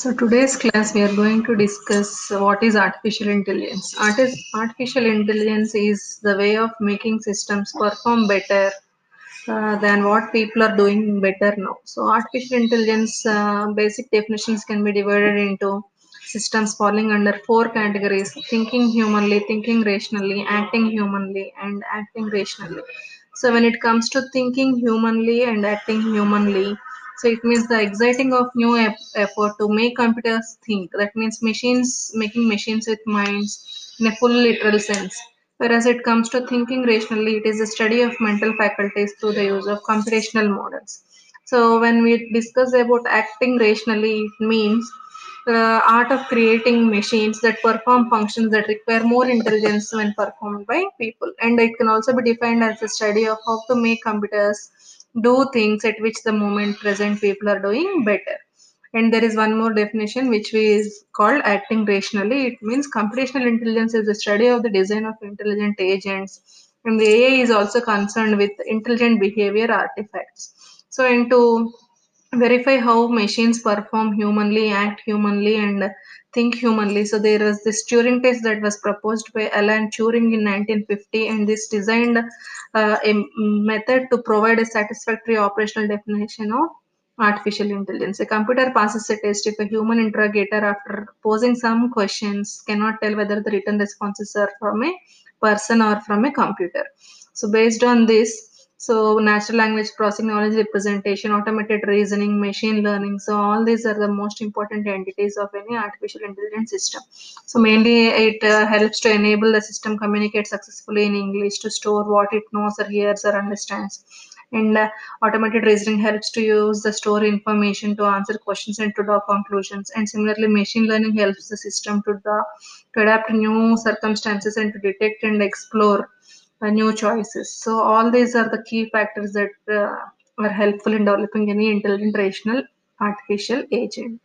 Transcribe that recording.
So today's class we are going to discuss what is artificial intelligence. Artificial intelligence is the way of making systems perform better uh, than what people are doing better now. So artificial intelligence uh, basic definitions can be divided into systems falling under four categories: thinking humanly, thinking rationally, acting humanly, and acting rationally. So when it comes to thinking humanly and acting humanly, so it means the exciting of new effort to make computers think. That means machines making machines with minds in a full literal sense. Whereas it comes to thinking rationally, it is a study of mental faculties through the use of computational models. So when we discuss about acting rationally, it means the art of creating machines that perform functions that require more intelligence when performed by people. And it can also be defined as a study of how to make computers do things at which the moment present people are doing better. And there is one more definition which is called acting rationally. It means computational intelligence is the study of the design of intelligent agents. And the AI is also concerned with intelligent behavior artifacts. So, into verify how machines perform humanly, act humanly, and think humanly. So there was this Turing test that was proposed by Alan Turing in 1950, and this designed uh, a method to provide a satisfactory operational definition of artificial intelligence. A computer passes a test if a human interrogator, after posing some questions, cannot tell whether the written responses are from a person or from a computer. So based on this, so natural language processing, knowledge representation, automated reasoning, machine learning. So all these are the most important entities of any artificial intelligence system. So mainly it uh, helps to enable the system communicate successfully in English to store what it knows or hears or understands. And uh, automated reasoning helps to use the store information to answer questions and to draw conclusions. And similarly, machine learning helps the system to, draw, to adapt new circumstances and to detect and explore new choices. So all these are the key factors that uh, are helpful in developing any intelligent rational artificial agent.